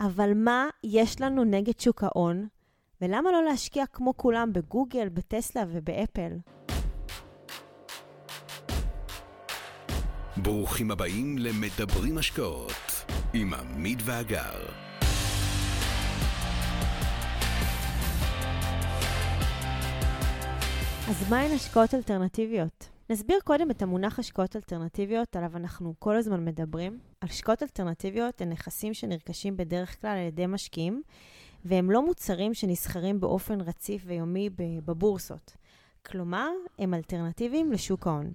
אבל מה יש לנו נגד שוק ההון, ולמה לא להשקיע כמו כולם בגוגל, בטסלה ובאפל? ברוכים הבאים למדברים השקעות עם עמית ואגר. אז מהן השקעות אלטרנטיביות? נסביר קודם את המונח השקעות אלטרנטיביות, עליו אנחנו כל הזמן מדברים. השקעות אלטרנטיביות הן נכסים שנרכשים בדרך כלל על ידי משקיעים, והם לא מוצרים שנסחרים באופן רציף ויומי בבורסות. כלומר, הם אלטרנטיביים לשוק ההון.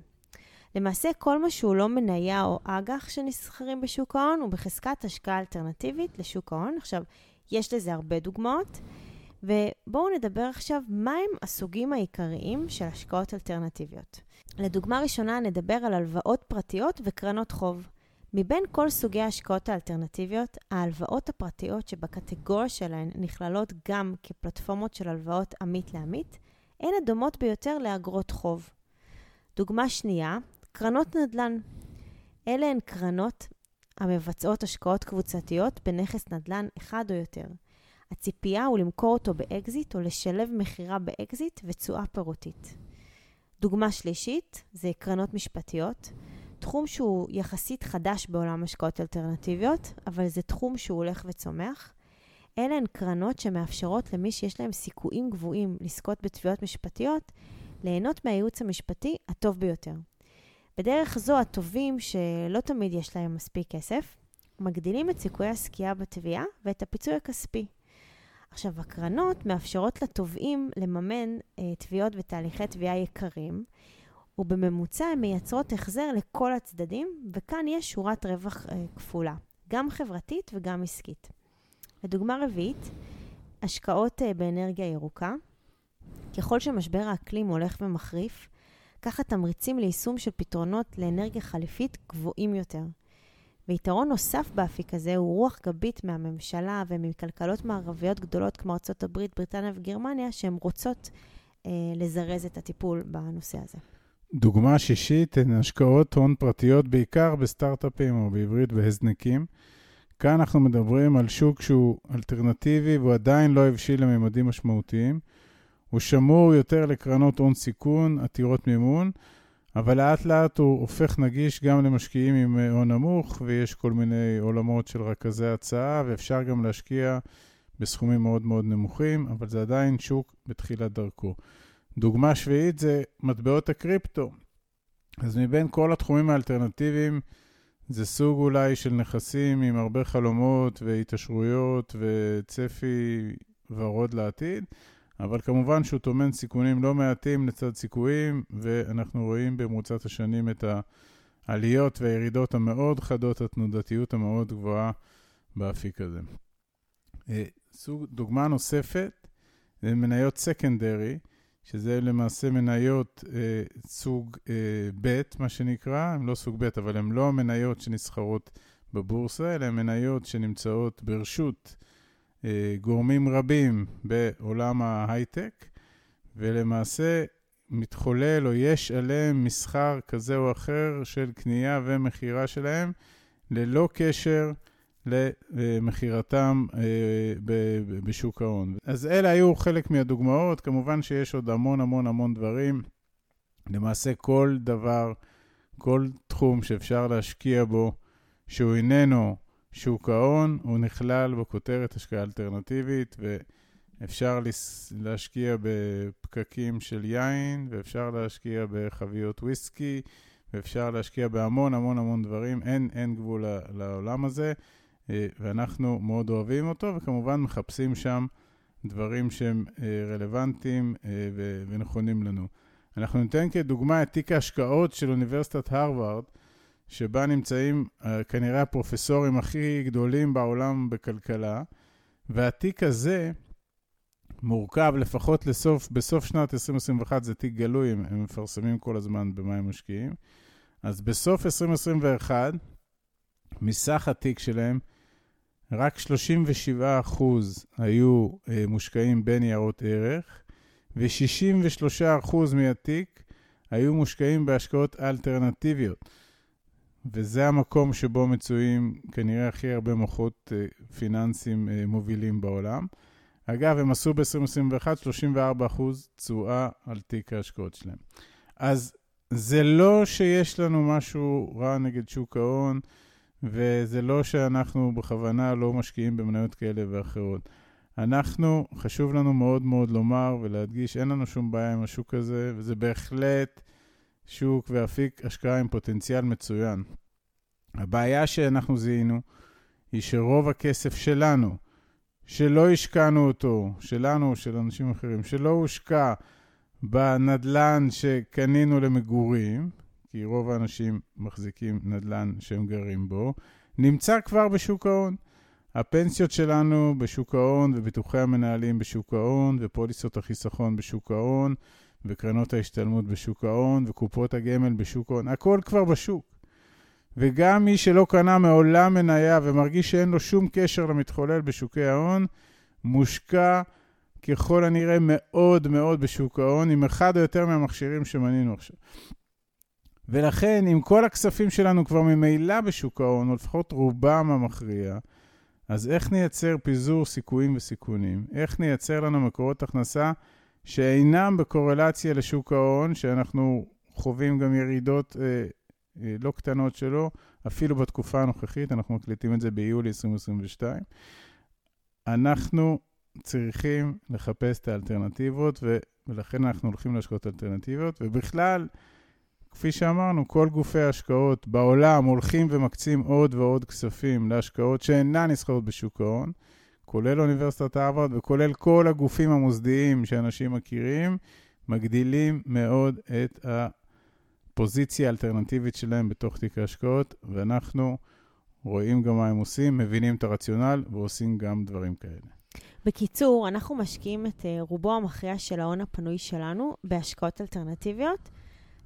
למעשה, כל מה שהוא לא מניה או אג"ח שנסחרים בשוק ההון, הוא בחזקת השקעה אלטרנטיבית לשוק ההון. עכשיו, יש לזה הרבה דוגמאות. ובואו נדבר עכשיו מהם הסוגים העיקריים של השקעות אלטרנטיביות. לדוגמה ראשונה נדבר על הלוואות פרטיות וקרנות חוב. מבין כל סוגי ההשקעות האלטרנטיביות, ההלוואות הפרטיות שבקטגוריה שלהן נכללות גם כפלטפורמות של הלוואות עמית לעמית, הן הדומות ביותר לאגרות חוב. דוגמה שנייה, קרנות נדל"ן. אלה הן קרנות המבצעות השקעות קבוצתיות בנכס נדל"ן אחד או יותר. הציפייה הוא למכור אותו באקזיט או לשלב מכירה באקזיט ותשואה פירותית. דוגמה שלישית זה קרנות משפטיות, תחום שהוא יחסית חדש בעולם השקעות אלטרנטיביות, אבל זה תחום שהוא הולך וצומח. אלה הן קרנות שמאפשרות למי שיש להם סיכויים גבוהים לזכות בתביעות משפטיות, ליהנות מהייעוץ המשפטי הטוב ביותר. בדרך זו הטובים, שלא תמיד יש להם מספיק כסף, מגדילים את סיכויי הסקייה בתביעה ואת הפיצוי הכספי. עכשיו, הקרנות מאפשרות לתובעים לממן אה, תביעות ותהליכי תביעה יקרים, ובממוצע הן מייצרות החזר לכל הצדדים, וכאן יש שורת רווח אה, כפולה, גם חברתית וגם עסקית. לדוגמה רביעית, השקעות אה, באנרגיה ירוקה. ככל שמשבר האקלים הולך ומחריף, כך התמריצים ליישום של פתרונות לאנרגיה חליפית גבוהים יותר. ויתרון נוסף באפיק הזה הוא רוח גבית מהממשלה ומכלכלות מערביות גדולות כמו ארה"ב, בריטניה וגרמניה, שהן רוצות אה, לזרז את הטיפול בנושא הזה. דוגמה שישית הן השקעות הון פרטיות בעיקר בסטארט-אפים או בעברית בהזנקים. כאן אנחנו מדברים על שוק שהוא אלטרנטיבי והוא עדיין לא הבשיל לממדים משמעותיים. הוא שמור יותר לקרנות הון סיכון, עתירות מימון, אבל לאט לאט הוא הופך נגיש גם למשקיעים עם אה, הון נמוך, ויש כל מיני עולמות של רכזי הצעה, ואפשר גם להשקיע בסכומים מאוד מאוד נמוכים, אבל זה עדיין שוק בתחילת דרכו. דוגמה שביעית זה מטבעות הקריפטו. אז מבין כל התחומים האלטרנטיביים, זה סוג אולי של נכסים עם הרבה חלומות והתעשרויות וצפי ורוד לעתיד, אבל כמובן שהוא טומן סיכונים לא מעטים לצד סיכויים, ואנחנו רואים במרוצת השנים את העליות והירידות המאוד חדות, התנודתיות המאוד גבוהה באפיק הזה. אה, סוג, דוגמה נוספת, זה מניות סקנדרי, שזה למעשה מניות אה, סוג אה, ב', מה שנקרא, הן לא סוג ב', אבל הן לא המניות שנסחרות בבורסה, אלא הן מניות שנמצאות ברשות אה, גורמים רבים בעולם ההייטק, ולמעשה מתחולל או יש עליהם מסחר כזה או אחר של קנייה ומכירה שלהם, ללא קשר למכירתם אה, בשוק ההון. אז אלה היו חלק מהדוגמאות, כמובן שיש עוד המון המון המון דברים. למעשה כל דבר, כל תחום שאפשר להשקיע בו, שהוא איננו שוק ההון, הוא נכלל בכותרת השקעה אלטרנטיבית, ואפשר להשקיע בפקקים של יין, ואפשר להשקיע בחביות וויסקי, ואפשר להשקיע בהמון המון המון דברים, אין, אין גבול לעולם הזה, ואנחנו מאוד אוהבים אותו, וכמובן מחפשים שם דברים שהם אה, רלוונטיים אה, ונכונים לנו. אנחנו ניתן כדוגמה את תיק ההשקעות של אוניברסיטת הרווארד, שבה נמצאים כנראה הפרופסורים הכי גדולים בעולם בכלכלה, והתיק הזה מורכב לפחות לסוף, בסוף שנת 2021 זה תיק גלוי, הם מפרסמים כל הזמן במה הם משקיעים. אז בסוף 2021, מסך התיק שלהם, רק 37% היו uh, מושקעים בניירות ערך, ו-63% מהתיק היו מושקעים בהשקעות אלטרנטיביות. וזה המקום שבו מצויים כנראה הכי הרבה מוחות אה, פיננסיים אה, מובילים בעולם. אגב, הם עשו ב-2021 34% תשואה על תיק ההשקעות שלהם. אז זה לא שיש לנו משהו רע נגד שוק ההון, וזה לא שאנחנו בכוונה לא משקיעים במניות כאלה ואחרות. אנחנו, חשוב לנו מאוד מאוד לומר ולהדגיש, אין לנו שום בעיה עם השוק הזה, וזה בהחלט שוק ואפיק השקעה עם פוטנציאל מצוין. הבעיה שאנחנו זיהינו היא שרוב הכסף שלנו, שלא השקענו אותו, שלנו או של אנשים אחרים, שלא הושקע בנדלן שקנינו למגורים, כי רוב האנשים מחזיקים נדלן שהם גרים בו, נמצא כבר בשוק ההון. הפנסיות שלנו בשוק ההון וביטוחי המנהלים בשוק ההון ופוליסות החיסכון בשוק ההון וקרנות ההשתלמות בשוק ההון וקופות הגמל בשוק ההון, הכל כבר בשוק. וגם מי שלא קנה מעולם מניה ומרגיש שאין לו שום קשר למתחולל בשוקי ההון, מושקע ככל הנראה מאוד מאוד בשוק ההון, עם אחד או יותר מהמכשירים שמנינו עכשיו. ולכן, אם כל הכספים שלנו כבר ממילא בשוק ההון, או לפחות רובם המכריע, אז איך נייצר פיזור סיכויים וסיכונים? איך נייצר לנו מקורות הכנסה שאינם בקורלציה לשוק ההון, שאנחנו חווים גם ירידות אה, אה, לא קטנות שלו, אפילו בתקופה הנוכחית, אנחנו מקליטים את זה ביולי 2022. אנחנו צריכים לחפש את האלטרנטיבות, ו- ולכן אנחנו הולכים להשקעות אלטרנטיביות, ובכלל, כפי שאמרנו, כל גופי ההשקעות בעולם הולכים ומקצים עוד ועוד כספים להשקעות שאינן נסחרות בשוק ההון, כולל אוניברסיטת הרווארד וכולל כל הגופים המוסדיים שאנשים מכירים, מגדילים מאוד את הפוזיציה האלטרנטיבית שלהם בתוך תיק ההשקעות, ואנחנו רואים גם מה הם עושים, מבינים את הרציונל ועושים גם דברים כאלה. בקיצור, אנחנו משקיעים את אה, רובו המכריע של ההון הפנוי שלנו בהשקעות אלטרנטיביות.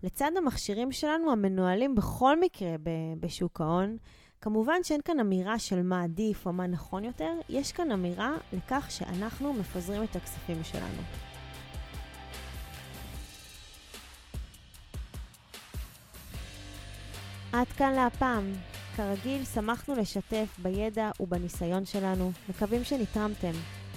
לצד המכשירים שלנו המנוהלים בכל מקרה בשוק ההון, כמובן שאין כאן אמירה של מה עדיף או מה נכון יותר, יש כאן אמירה לכך שאנחנו מפזרים את הכספים שלנו. עד כאן להפעם. כרגיל, שמחנו לשתף בידע ובניסיון שלנו, מקווים שנתרמתם.